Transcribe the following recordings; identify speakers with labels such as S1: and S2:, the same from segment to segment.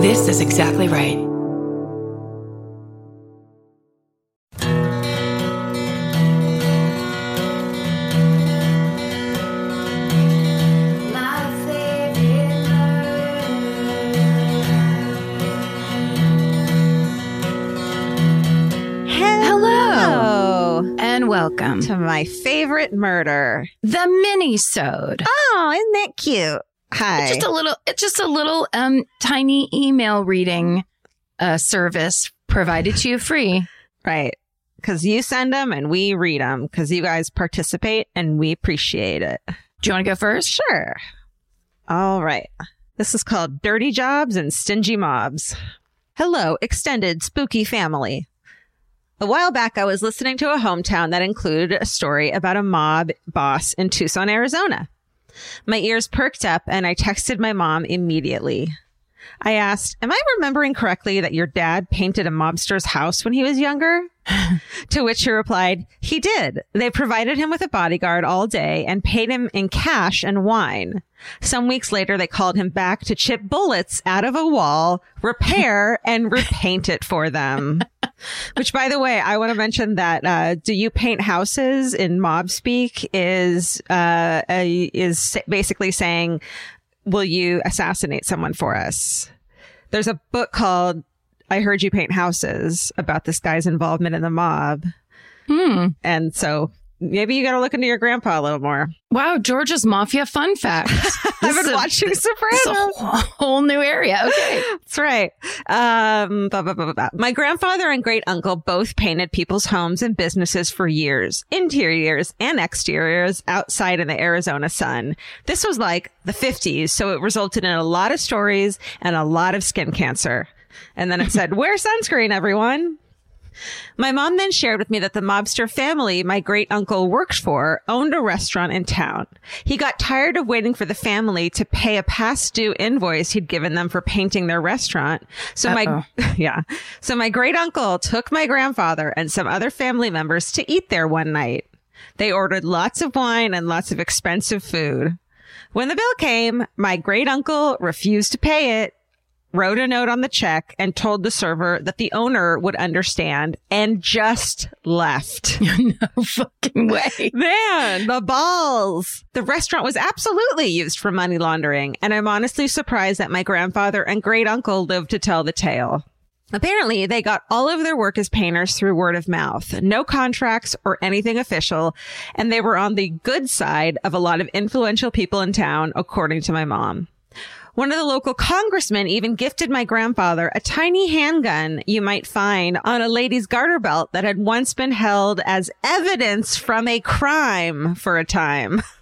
S1: This is exactly right.
S2: Hello
S1: And welcome
S2: to my favorite murder.
S1: the mini-sode.
S2: Oh, isn't that cute? Hi.
S1: It's Just a little, it's just a little um tiny email reading uh service provided to you free.
S2: right. Because you send them and we read them because you guys participate and we appreciate it.
S1: Do you want to go first?
S2: Sure. All right. This is called Dirty Jobs and Stingy Mobs. Hello, extended spooky family. A while back, I was listening to a hometown that included a story about a mob boss in Tucson, Arizona. My ears perked up and I texted my mom immediately. I asked, Am I remembering correctly that your dad painted a mobster's house when he was younger? to which she replied, He did. They provided him with a bodyguard all day and paid him in cash and wine. Some weeks later, they called him back to chip bullets out of a wall, repair, and repaint it for them. Which, by the way, I want to mention that uh, "Do you paint houses?" in mob speak is uh, a, is basically saying, "Will you assassinate someone for us?" There's a book called "I Heard You Paint Houses" about this guy's involvement in the mob,
S1: Hmm.
S2: and so maybe you got to look into your grandpa a little more.
S1: Wow, Georgia's Mafia fun fact.
S2: I've been
S1: a-
S2: watching Sopranos.
S1: a whole, new area. Okay.
S2: That's right. Um, blah, blah, blah, blah, blah. My grandfather and great uncle both painted people's homes and businesses for years, interiors and exteriors outside in the Arizona sun. This was like the 50s, so it resulted in a lot of stories and a lot of skin cancer. And then it said, wear sunscreen, everyone. My mom then shared with me that the mobster family my great uncle worked for owned a restaurant in town. He got tired of waiting for the family to pay a past due invoice he'd given them for painting their restaurant. So my, yeah. So my great uncle took my grandfather and some other family members to eat there one night. They ordered lots of wine and lots of expensive food. When the bill came, my great uncle refused to pay it wrote a note on the check and told the server that the owner would understand and just left.
S1: no fucking way.
S2: Man, the balls. The restaurant was absolutely used for money laundering, and I'm honestly surprised that my grandfather and great uncle lived to tell the tale. Apparently, they got all of their work as painters through word of mouth, no contracts or anything official, and they were on the good side of a lot of influential people in town, according to my mom. One of the local congressmen even gifted my grandfather a tiny handgun you might find on a lady's garter belt that had once been held as evidence from a crime for a time.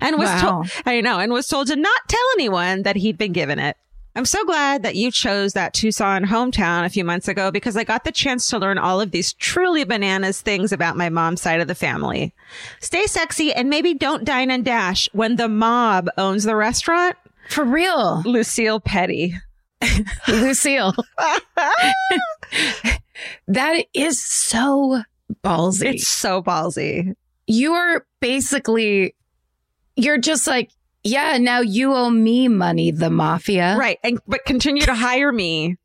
S2: And was
S1: Wow.
S2: told, I know, and was told to not tell anyone that he'd been given it. I'm so glad that you chose that Tucson hometown a few months ago because I got the chance to learn all of these truly bananas things about my mom's side of the family. Stay sexy and maybe don't dine and dash when the mob owns the restaurant.
S1: For real.
S2: Lucille Petty.
S1: Lucille. that is so ballsy.
S2: It's so ballsy.
S1: you are basically, you're just like, yeah, now you owe me money, the mafia.
S2: Right. And but continue to hire me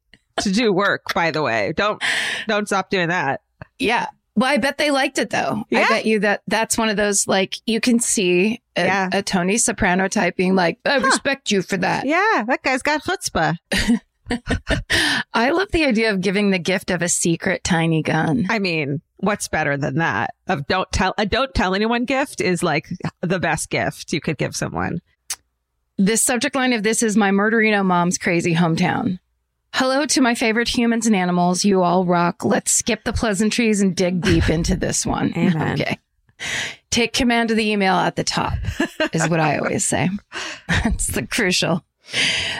S2: to do work, by the way. Don't don't stop doing that.
S1: Yeah. Well, I bet they liked it though.
S2: Yeah.
S1: I bet you that that's one of those like you can see a,
S2: Yeah.
S1: a Tony Soprano type being like, I respect you for that.
S2: Yeah, that guy's got chutzpah.
S1: I love the idea of giving the gift of a secret tiny gun.
S2: I mean, what's better than that? Of don't tell a don't tell anyone gift is like the best gift you could give someone.
S1: This subject line of this is my murderino mom's crazy hometown. Hello to my favorite humans and animals. You all rock. Let's skip the pleasantries and dig deep into this one.
S2: Amen.
S1: Okay. Take command of the email at the top is what I always say. That's the crucial.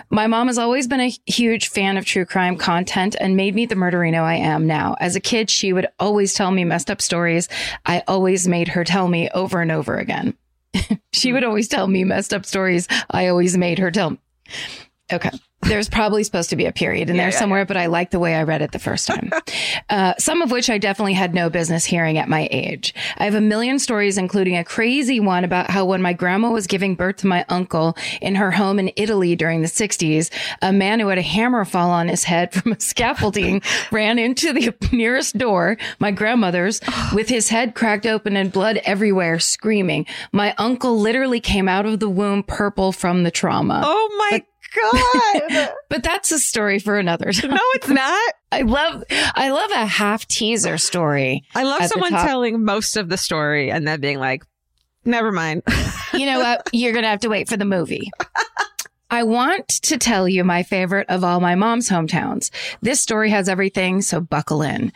S1: My mom has always been a huge fan of true crime content and made me the murderino I am now. As a kid, she would always tell me messed up stories. I always made her tell me over and over again. she would always tell me messed up stories. I always made her tell. Okay. There's probably supposed to be a period in
S2: Yeah,
S1: there
S2: yeah,
S1: somewhere, but I like the way I read it the first time. uh, some of which I definitely had no business hearing at my age. I have a million stories, including a crazy one about how when my grandma was giving birth to my uncle in her home in Italy during the 60s, a man who had a hammer fall on his head from a scaffolding ran into the nearest door, my grandmother's, with his head cracked open and blood everywhere, screaming. My uncle literally came out of the womb purple from the trauma.
S2: Oh my God.
S1: But that's a story for another time.
S2: no, it's not.
S1: I love I love a half teaser story.
S2: I love someone telling most of the story and then being like, never mind.
S1: You know what? You're gonna have to wait for the movie. I want to tell you my favorite of all my mom's hometowns. This story has everything, so buckle in.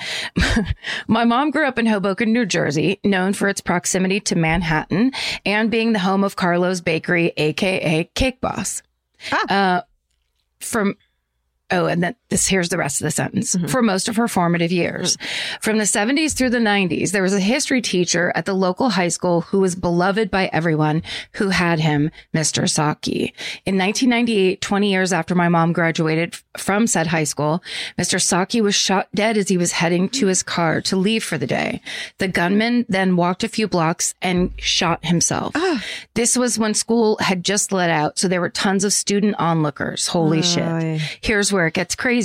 S1: my mom grew up in Hoboken, New Jersey, known for its proximity to Manhattan and being the home of Carlo's Bakery, aka Cake Boss. Uh, from Oh, and then this here's the rest of the sentence. Mm-hmm. For most of her formative years. Mm-hmm. From the 70s through the 90s, there was a history teacher at the local high school who was beloved by everyone who had him, Mr. Saki. In 1998, 20 years after my mom graduated from said high school, Mr. Saki was shot dead as he was heading to his car to leave for the day. The gunman then walked a few blocks and shot himself. This was when school had just let out, so there were tons of student onlookers. Holy shit. Here's where it gets crazy.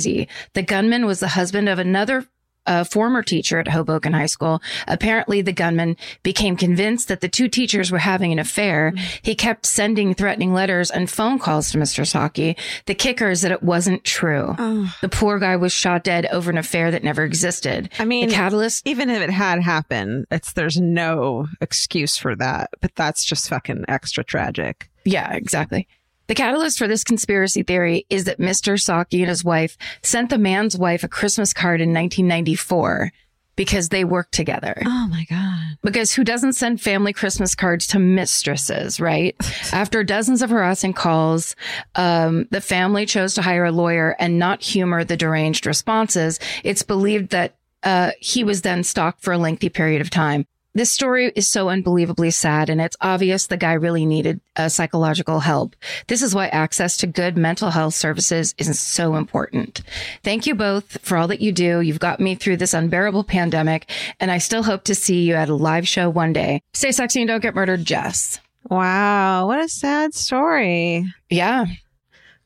S1: The gunman was the husband of another uh, former teacher at Hoboken High School. Apparently, the gunman became convinced that the two teachers were having an affair. He kept sending threatening letters and phone calls to Mr. Saki. The kicker is that it wasn't true. The poor guy was shot dead over an affair that never existed.
S2: I mean,
S1: the catalyst
S2: even if it had happened, it's there's no excuse for that. But that's just fucking extra tragic.
S1: Yeah, exactly. The catalyst for this conspiracy theory is that Mr. Saki and his wife sent the man's wife a Christmas card in 1994 because they worked together.
S2: Oh my god.
S1: Because who doesn't send family Christmas cards to mistresses, right? After dozens of harassing calls, um, the family chose to hire a lawyer and not humor the deranged responses. It's believed that uh, he was then stalked for a lengthy period of time. This story is so unbelievably sad, and it's obvious the guy really needed uh, psychological help. This is why access to good mental health services is so important. Thank you both for all that you do. You've got me through this unbearable pandemic, and I still hope to see you at a live show one day. Stay sexy and don't get murdered, Jess.
S2: Wow, what a sad story.
S1: Yeah.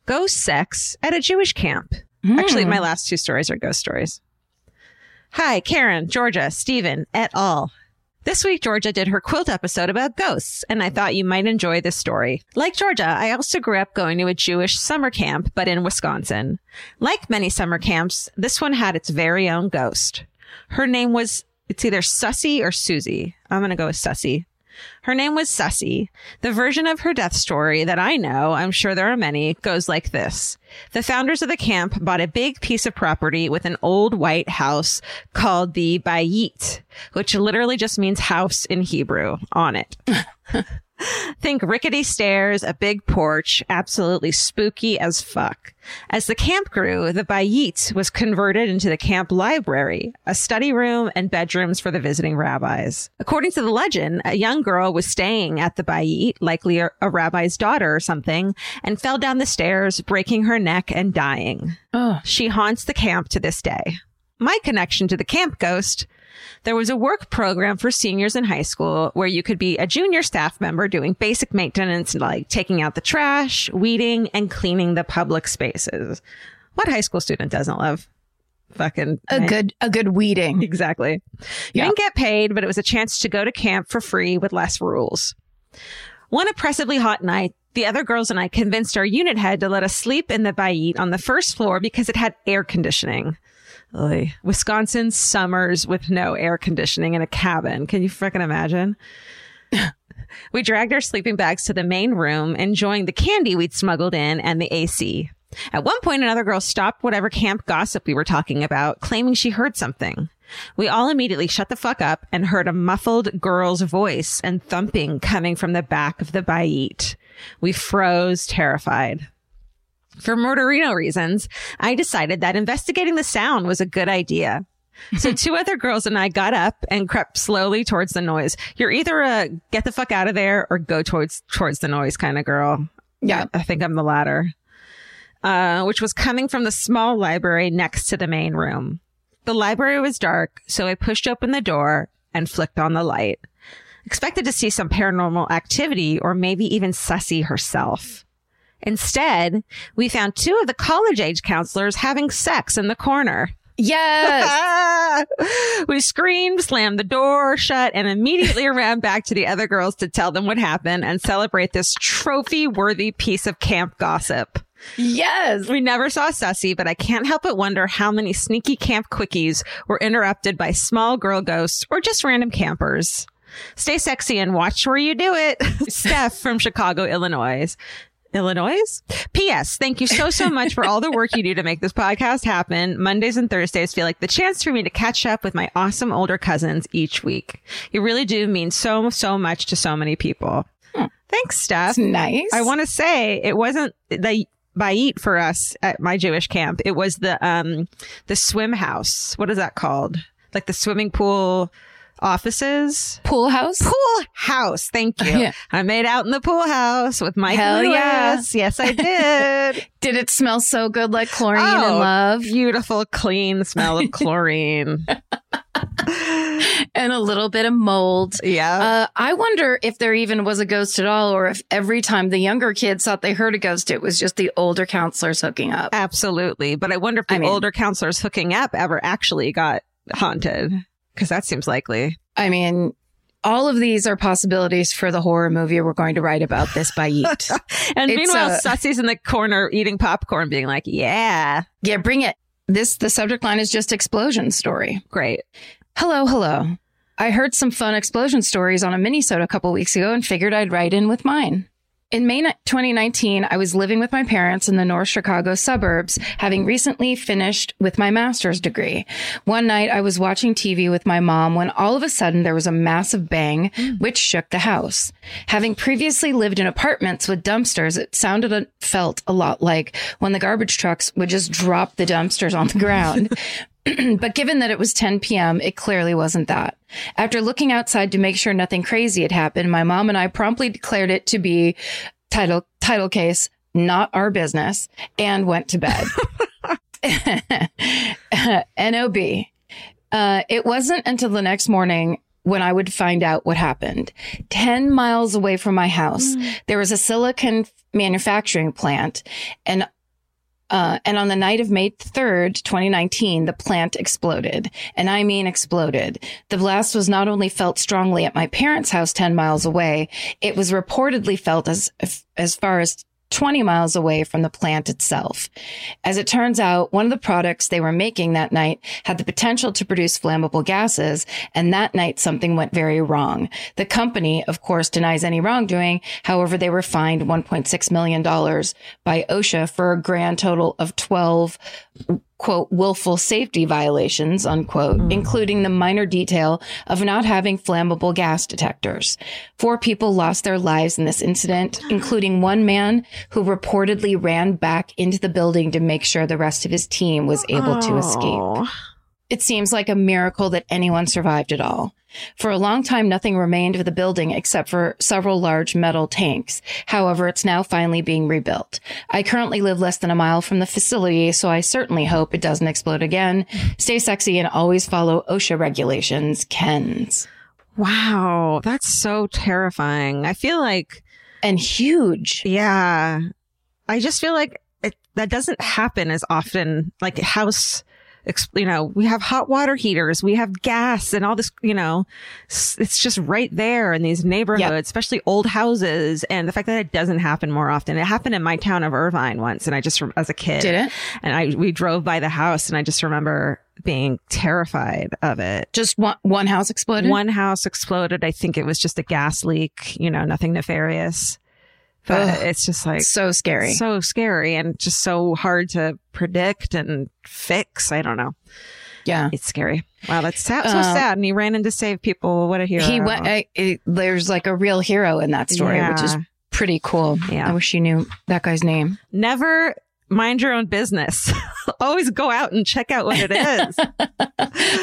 S2: Ghost sex at a Jewish camp. Actually, my last two stories are ghost stories. Hi, Karen, Georgia, Steven, et al. This week, Georgia did her quilt episode about ghosts, and I thought you might enjoy this story. Like Georgia, I also grew up going to a Jewish summer camp, but in Wisconsin. Like many summer camps, this one had its very own ghost. Her name was, it's either Sussy or Susie. I'm going to go with Sussy. Her name was Sussy. The version of her death story that I know, I'm sure there are many, goes like this. The founders of the camp bought a big piece of property with an old white house called the Bayit, which literally just means house in Hebrew on it. Think rickety stairs, a big porch, absolutely spooky as fuck. As the camp grew, the Bayit was converted into the camp library, a study room and bedrooms for the visiting rabbis. According to the legend, a young girl was staying at the Bayit, likely a, a rabbi's daughter or something, and fell down the stairs, breaking her neck and dying.
S1: Oh,
S2: She haunts the camp to this day. My connection to the camp ghost. There was a work program for seniors in high school where you could be a junior staff member doing basic maintenance, like taking out the trash, weeding, and cleaning the public spaces. What high school student doesn't love fucking
S1: a good, a good weeding.
S2: Exactly. You
S1: Yeah.
S2: didn't get paid, but it was a chance to go to camp for free with less rules. One oppressively hot night, the other girls and I convinced our unit head to let us sleep in the bayit on the first floor because it had air conditioning. Oy. Wisconsin summers with no air conditioning in a cabin. Can you freaking imagine? we dragged our sleeping bags to the main room, enjoying the candy we'd smuggled in and the AC. At one point, another girl stopped whatever camp gossip we were talking about, claiming she heard something. We all immediately shut the fuck up and heard a muffled girl's voice and thumping coming from the back of the bayit. We froze terrified. For murderino reasons, I decided that investigating the sound was a good idea. So two other girls and I got up and crept slowly towards the noise. You're either a get the fuck out of there or go towards towards the noise kind of girl.
S1: Yeah.
S2: I think I'm the latter. uh, which was coming from the small library next to the main room. The library was dark, so I pushed open the door and flicked on the light. Expected to see some paranormal activity or maybe even Sussy herself. Instead, we found two of the college age counselors having sex in the corner.
S1: Yes.
S2: we screamed, slammed the door shut, and immediately ran back to the other girls to tell them what happened and celebrate this trophy worthy piece of camp gossip.
S1: yes.
S2: We never saw Sussy, but I can't help but wonder how many sneaky camp quickies were interrupted by small girl ghosts or just random campers. Stay sexy and watch where you do it. Steph from Chicago, Illinois. Illinois. P.S. Thank you so, so much for all the work you do to make this podcast happen. Mondays and Thursdays feel like the chance for me to catch up with my awesome older cousins each week. You really do mean so, so much to so many people. Thanks, Steph.
S1: That's nice.
S2: I want to say it wasn't the bayit for us at my Jewish camp. It was the um the swim house. What is that called? Like the swimming pool offices.
S1: pool house.
S2: Pool house. Thank you.
S1: Yeah.
S2: I made out in the pool house with Mike
S1: Hell
S2: Lewis.
S1: yeah.
S2: Yes, I did.
S1: Did it smell so good like chlorine
S2: Oh,
S1: and love
S2: Beautiful, clean smell of chlorine.
S1: and a little bit of mold?
S2: yeah.
S1: Uh, I wonder if there even was a ghost at all, or if every time the younger kids thought they heard a ghost, it was just the older counselors hooking up.
S2: Absolutely. But I wonder if the
S1: I mean-
S2: older counselors hooking up ever actually got haunted. Because that seems likely.
S1: I mean, all of these are possibilities for the horror movie we're going to write about this by Yeet.
S2: And
S1: It's,
S2: meanwhile,
S1: uh,
S2: Sussy's in the corner eating popcorn, being like, yeah,
S1: yeah, bring it. This the subject line is just explosion story.
S2: great.
S1: Hello, hello. I heard some fun explosion stories on a minisode a couple weeks ago and figured I'd write in with mine. In May 2019, I was living with my parents in the North Chicago suburbs, having recently finished with my master's degree. One night, I was watching TV with my mom when all of a sudden there was a massive bang, hmm. which shook the house. Having previously lived in apartments with dumpsters, it sounded and felt a lot like when the garbage trucks would just drop the dumpsters on the ground. but given that it was 10 p.m., it clearly wasn't that. After looking outside to make sure nothing crazy had happened, my mom and I promptly declared it to be title title case, not our business, and went to bed. NOB. Uh, it wasn't until the next morning when I would find out what happened. 10 miles away from my house, there was a silicon manufacturing plant and uh, and on the night of May 3rd, 2019, the plant exploded. And I mean exploded. The blast was not only felt strongly at my parents' house 10 miles away, it was reportedly felt as, as far as 20 miles away from the plant itself. As it turns out, one of the products they were making that night had the potential to produce flammable gases, and that night something went very wrong. The company, of course, denies any wrongdoing. However, they were fined $1.6 million by OSHA for a grand total of 12 quote, willful safety violations, unquote, mm. including the minor detail of not having flammable gas detectors. Four people lost their lives in this incident, including one man who reportedly ran back into the building to make sure the rest of his team was able to escape.
S2: Oh.
S1: It seems like a miracle that anyone survived at all. For a long time, nothing remained of the building except for several large metal tanks. However, it's now finally being rebuilt. I currently live less than a mile from the facility, so I certainly hope it doesn't explode again. Stay sexy and always follow OSHA regulations. Kens.
S2: Wow. That's so terrifying. I feel like,
S1: And huge.
S2: yeah, I just feel like it, that doesn't happen as often. Like house, you know, we have hot water heaters, we have gas and all this, you know, it's just right there in these neighborhoods, especially old houses. And the fact that it doesn't happen more often. It happened in my town of Irvine once. And I just, as a kid,
S1: Did it?
S2: and I, we drove by the house and I just remember being terrified of it.
S1: Just one, one house exploded?
S2: One house exploded. I think it was just a gas leak, you know, nothing nefarious. But
S1: Ugh.
S2: it's just like
S1: so scary.
S2: so scary and just so hard to predict and fix. I don't know.
S1: yeah.
S2: It's scary. Wow, that's sad, so
S1: Uh,
S2: sad. And he ran in to save people. What a hero.
S1: He went, I, it, there's like a real hero in that story, which is pretty cool.
S2: Yeah.
S1: I wish you knew that guy's name.
S2: Never mind your own business. Always go out and check out what it is.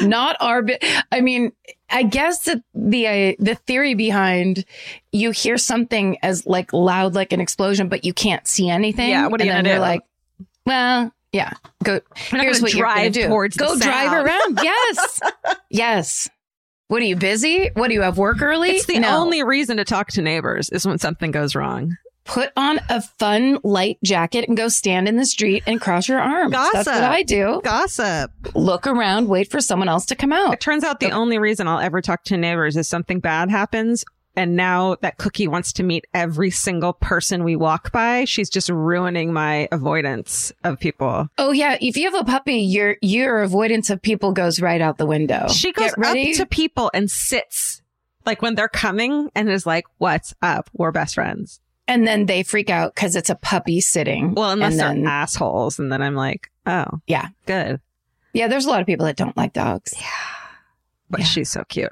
S1: Not our. I mean, I guess that the uh, the theory behind you hear something as like loud like an explosion, but you can't see anything.
S2: Yeah, what are
S1: and
S2: you
S1: then
S2: gonna
S1: you're like, Well, yeah. Go.
S2: not
S1: Here's what you're gonna
S2: drive
S1: do.
S2: towards
S1: Go drive
S2: sound.
S1: around. Yes. yes. What are you busy? What do you have work early?
S2: It's the
S1: No.
S2: only reason to talk to neighbors is when something goes wrong.
S1: Put on a fun light jacket and go stand in the street and cross your arms. That's
S2: Gossip.
S1: what I do.
S2: Gossip.
S1: Look around, wait for someone else to come out.
S2: It turns out the only reason I'll ever talk to neighbors is something bad happens. And now that Cookie wants to meet every single person we walk by, she's just ruining my avoidance of people.
S1: Oh yeah, if you have a puppy, your your avoidance of people goes right out the window.
S2: She goes
S1: ready.
S2: up to people and sits like when they're coming and is like, What's up? We're best friends.
S1: And then they freak out because it's a puppy sitting.
S2: Well, unless
S1: and
S2: they're
S1: then,
S2: assholes. And then I'm like, Oh,
S1: Yeah.
S2: good.
S1: yeah, there's a lot of people that don't like dogs. Yeah.
S2: But
S1: Yeah.
S2: she's so cute.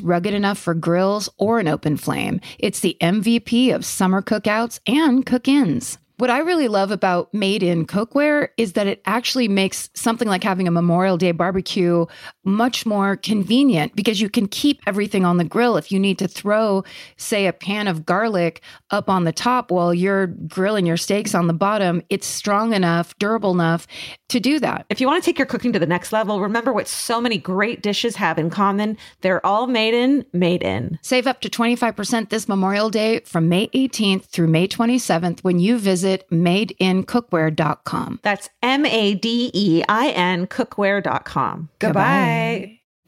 S1: rugged enough for grills or an open flame. It's the MVP of summer cookouts and cook ins. What I really love about made in cookware is that it actually makes something like having a Memorial Day barbecue much more convenient because you can keep everything on the grill. If you need to throw, say, a pan of garlic up on the top while you're grilling your steaks on the bottom, it's strong enough, durable enough to do that.
S2: If you want to take your cooking to the next level, remember what so many great dishes have in common. They're all made in, made in.
S1: Save up to 25% this Memorial Day from May 18th through May 27th when you visit madeincookware.com.
S2: That's M A D E I N cookware.com. Goodbye.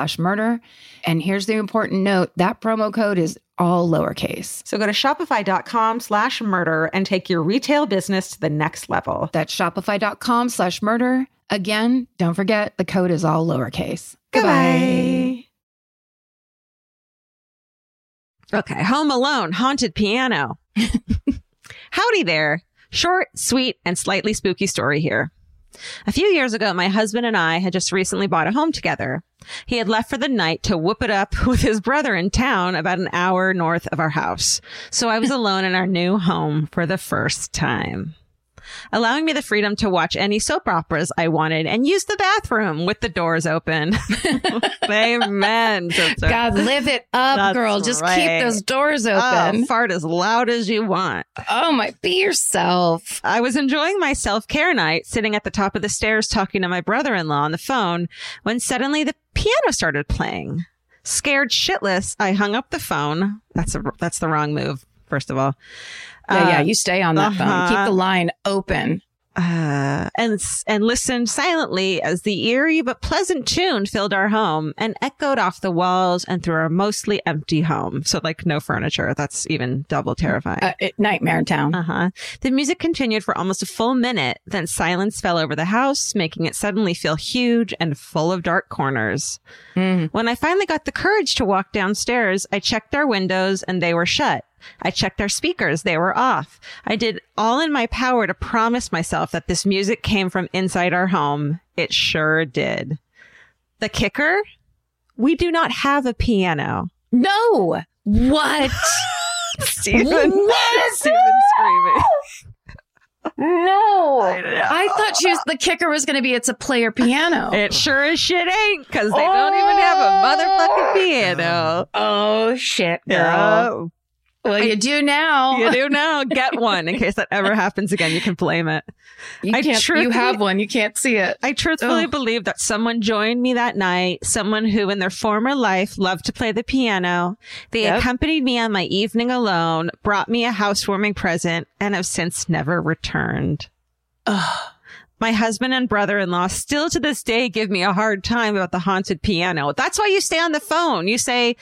S1: slash murder. And here's the important note that promo code is all lowercase.
S2: So go to shopify.com slash murder and take your retail business to the next level.
S1: That's shopify.com slash murder. Again, don't forget the code is all lowercase.
S2: Goodbye. Okay, Home Alone, Haunted Piano. Howdy there. Short, sweet, and slightly spooky story here. A few years ago, my husband and I had just recently bought a home together. He had left for the night to whoop it up with his brother in town about an hour north of our house. So I was alone in our new home for the first time allowing me the freedom to watch any soap operas I wanted and use the bathroom with the doors open. Amen.
S1: Sister. God, live it up, That's girl. Just right. keep those doors oh, open.
S2: Oh, fart as loud as you want.
S1: Oh my, be yourself.
S2: I was enjoying my self care night, sitting at the top of the stairs talking to my brother in law on the phone when suddenly the piano started playing. Scared shitless, I hung up the phone. That's a, that's the wrong move, first of all.
S1: Yeah, yeah. Uh, you stay on that uh-huh. phone. Keep the uh-huh. line open.
S2: Uh, and and listened silently as the eerie but pleasant tune filled our home and echoed off the walls and through our mostly empty home. So like no furniture. That's even double terrifying. Uh,
S1: it, nightmare town.
S2: Uh huh. The music continued for almost a full minute. Then silence fell over the house, making it suddenly feel huge and full of dark corners. Mm. When I finally got the courage to walk downstairs, I checked our windows and they were shut. I checked our speakers. They were off. I did all in my power to promise myself that this music came from inside our home. It sure did. The kicker? We do not have a piano.
S1: No. What?
S2: Steven, what? Screaming.
S1: No, I, I, thought she was the kicker was going to be it's a player piano.
S2: It sure as shit ain't because they oh. don't even have a motherfucking piano.
S1: Oh shit, girl. Well, you do now.
S2: You do now. Get one in case that ever happens again. You can blame it.
S1: You, I can't, you have one. You can't see it.
S2: I truthfully Ugh. believe that someone joined me that night, someone who in their former life loved to play the piano. They yep. accompanied me on my evening alone, brought me a housewarming present, and have since never returned. Ugh. My husband and brother-in-law still to this day give me a hard time about the haunted piano. That's why you stay on the phone. You say,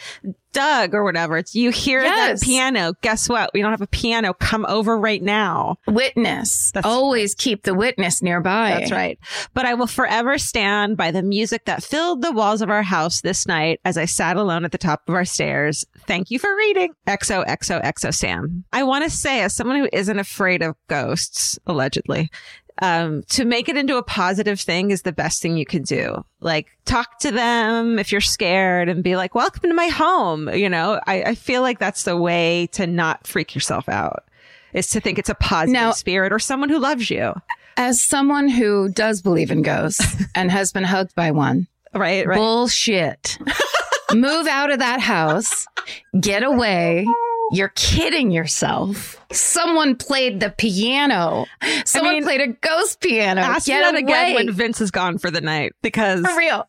S2: Doug or whatever. It's you hear yes. that piano. Guess what? We don't have a piano. Come over right now.
S1: Witness. That's Always keep the witness nearby.
S2: That's right. But I will forever stand by the music that filled the walls of our house this night as I sat alone at the top of our stairs. Thank you for reading. XOXOXO Sam. I want to say, as someone who isn't afraid of ghosts, allegedly, um, to make it into a positive thing is the best thing you can do. Like talk to them if you're scared and be like, welcome to my home. You know, I, I feel like that's the way to not freak yourself out is to think it's a positive now, spirit or someone who loves you.
S1: As someone who does believe in ghosts and has been hugged by one.
S2: Right, right.
S1: Bullshit. Move out of that house, get away you're kidding yourself. Someone played the piano. Someone I mean, played a ghost piano.
S2: Ask Get that away. again when Vince is gone for the night because
S1: for real,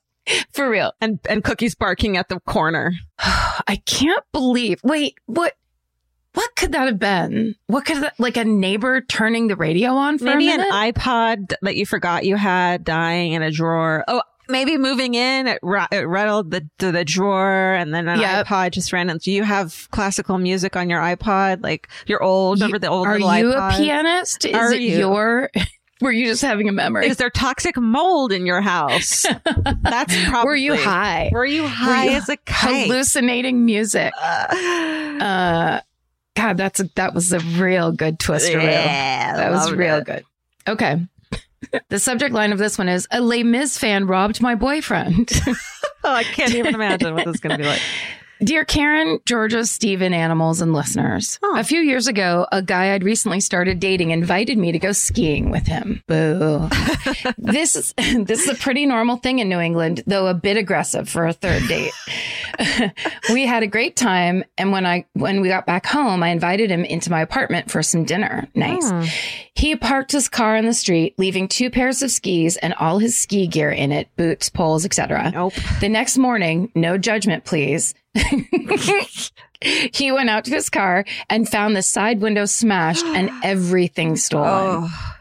S1: for real.
S2: And and Cookie's barking at the corner.
S1: I can't believe. Wait, what? What could that have been? What could that, like a neighbor turning the radio on for
S2: maybe an iPod that you forgot you had dying in a drawer? Oh, maybe moving in, it, it rattled the, the, drawer and then an yep. iPod just ran. Do you have classical music on your iPod? Like your old, remember the old
S1: Are you
S2: iPod?
S1: a pianist? Is Are it you? your, were you just having a memory?
S2: Is there toxic mold in your house? That's probably.
S1: Were you high?
S2: Were you high were you as a kite?
S1: Hallucinating music. Uh, uh, God, that's a, that was a real good twist. Yeah, that was real it. good. Okay the subject line of this one is a Les Mis fan robbed my boyfriend.
S2: oh, I can't even imagine what this is going to be like.
S1: Dear Karen, Georgia, Steven, animals, and listeners.
S2: Oh.
S1: A few years ago, a guy I'd recently started dating invited me to go skiing with him. Boo. this is this is a pretty normal thing in New England, though a bit aggressive for a third date. we had a great time, and when I when we got back home, I invited him into my apartment for some dinner. Nice.
S2: Hmm.
S1: He parked his car in the street, leaving two pairs of skis and all his ski gear in it, boots, poles, etc.
S2: Nope.
S1: The next morning, no judgment, please. he went out to his car and found the side window smashed and everything stolen.
S2: Oh.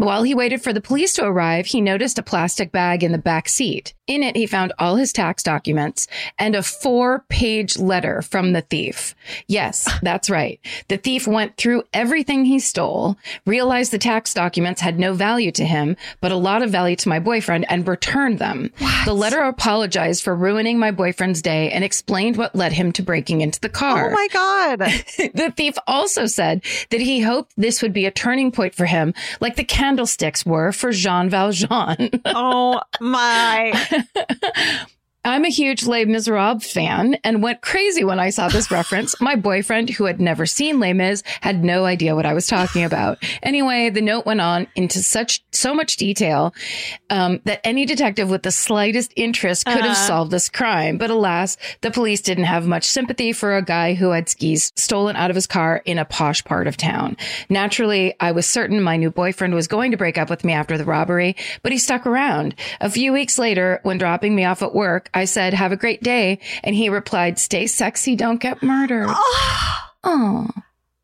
S1: While he waited for the police to arrive, he noticed a plastic bag in the back seat. In it, he found all his tax documents and a four page letter from the thief. Yes, ah. that's right. The thief went through everything he stole, realized the tax documents had no value to him, but a lot of value to my boyfriend and returned them. The letter apologized for ruining my boyfriend's day and explained what led him to breaking into the car.
S2: Oh my God.
S1: The thief also said that he hoped this would be a turning point for him, like the candlesticks were for Jean Valjean.
S2: oh my.
S1: I'm a huge Les Miserables fan and went crazy when I saw this reference. My boyfriend, who had never seen Les Mis, had no idea what I was talking about. Anyway, the note went on into such so much detail um, that any detective with the slightest interest could have
S2: Uh-huh.
S1: solved this crime. But alas, the police didn't have much sympathy for a guy who had skis stolen out of his car in a posh part of town. Naturally, I was certain my new boyfriend was going to break up with me after the robbery, but he stuck around. A few weeks later, when dropping me off at work, I said, have a great day. And he replied, stay sexy, don't get murdered. Oh, oh.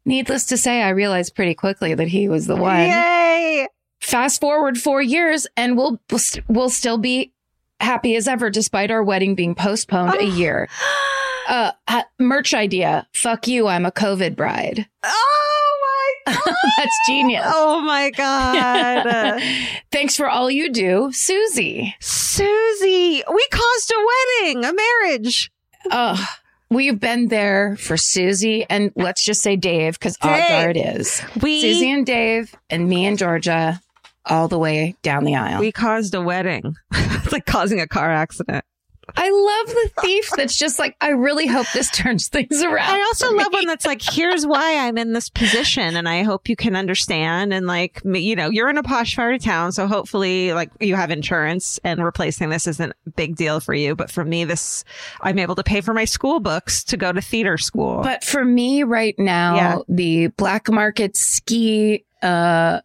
S1: needless to say, I realized pretty quickly that he was the one.
S2: Yay.
S1: Fast forward four years and we'll, we'll, still be happy as ever, despite our wedding being postponed a
S2: Oh.
S1: year. Uh, merch idea. Fuck you. I'm a COVID bride.
S2: Oh.
S1: That's genius.
S2: Oh my God.
S1: Thanks for all you do, Susie.
S2: Susie, we caused a wedding, a marriage.
S1: Oh, we've been there for Susie and let's just say Dave, because odds
S2: Dave.
S1: are it is.
S2: We
S1: Susie and Dave and me and Georgia all the way down the aisle.
S2: we caused a wedding. it's like causing a car accident.
S1: I love the thief that's just like, I really hope this turns things around.
S2: I also love one that's like, here's why I'm in this position, and I hope you can understand. And like, you know, you're in a posh part of town, so hopefully, like, you have insurance, and replacing this isn't a big deal for you. But for me, this, I'm able to pay for my school books to go to theater school.
S1: But for me right now,
S2: Yeah.
S1: the black market ski uh,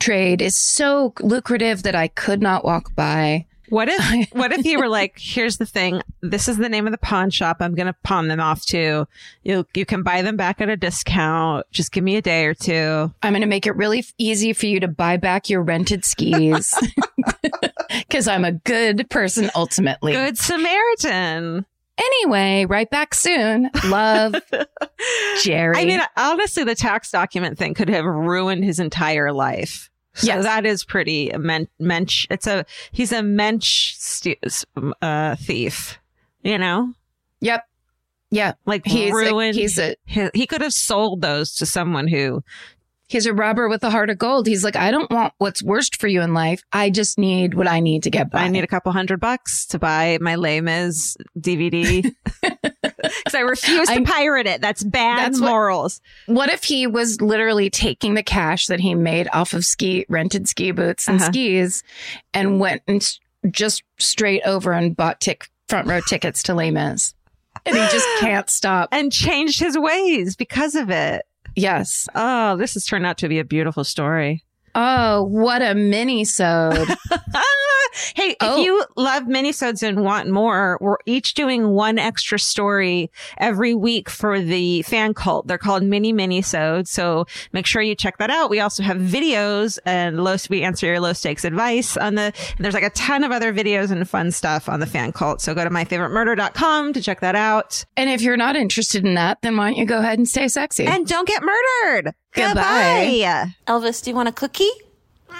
S1: trade is so lucrative that I could not walk by.
S2: What if what if you were like, here's the thing, this is the name of the pawn shop I'm gonna pawn them off to. You you can buy them back at a discount. Just give me a day or two.
S1: I'm going to make it really easy for you to buy back your rented skis because I'm a good person ultimately.
S2: Good Samaritan.
S1: Anyway, right back soon. Love, Jerry.
S2: I mean, honestly, the tax document thing could have ruined his entire life. So
S1: Yes.
S2: that is pretty men- mensch. It's a he's a mensch stu- uh, thief. You know,
S1: yep. Yeah.
S2: like
S1: He's a, he's a
S2: he, he could have sold those to someone who
S1: he's a robber with a heart of gold. He's like, I don't want what's worst for you in life. I just need what I need to get by.
S2: I need a couple hundred bucks to buy my Les Mis DVD because I refuse to pirate it. That's bad
S1: That's
S2: morals.
S1: What if he was literally taking the cash that he made off of ski rented ski boots and
S2: Uh-huh.
S1: skis and went and just straight over and bought tick front row tickets to Les Mis? And he just can't stop.
S2: and changed his ways because of it.
S1: Yes.
S2: Oh, this has turned out to be a beautiful story.
S1: Oh, what a mini sode.
S2: hey, if
S1: Oh.
S2: you love minisodes and want more, we're each doing one extra story every week for the fan cult. They're called mini minisodes. So make sure you check that out. We also have videos and low, we answer your low stakes advice on the, and there's like a ton of other videos and fun stuff on the fan cult. So go to myfavoritemurder.com to check that out.
S1: and if you're not interested in that, then why don't you go ahead and stay sexy?
S2: And don't get murdered.
S1: Goodbye.
S2: Goodbye.
S3: Elvis, do you want a cookie?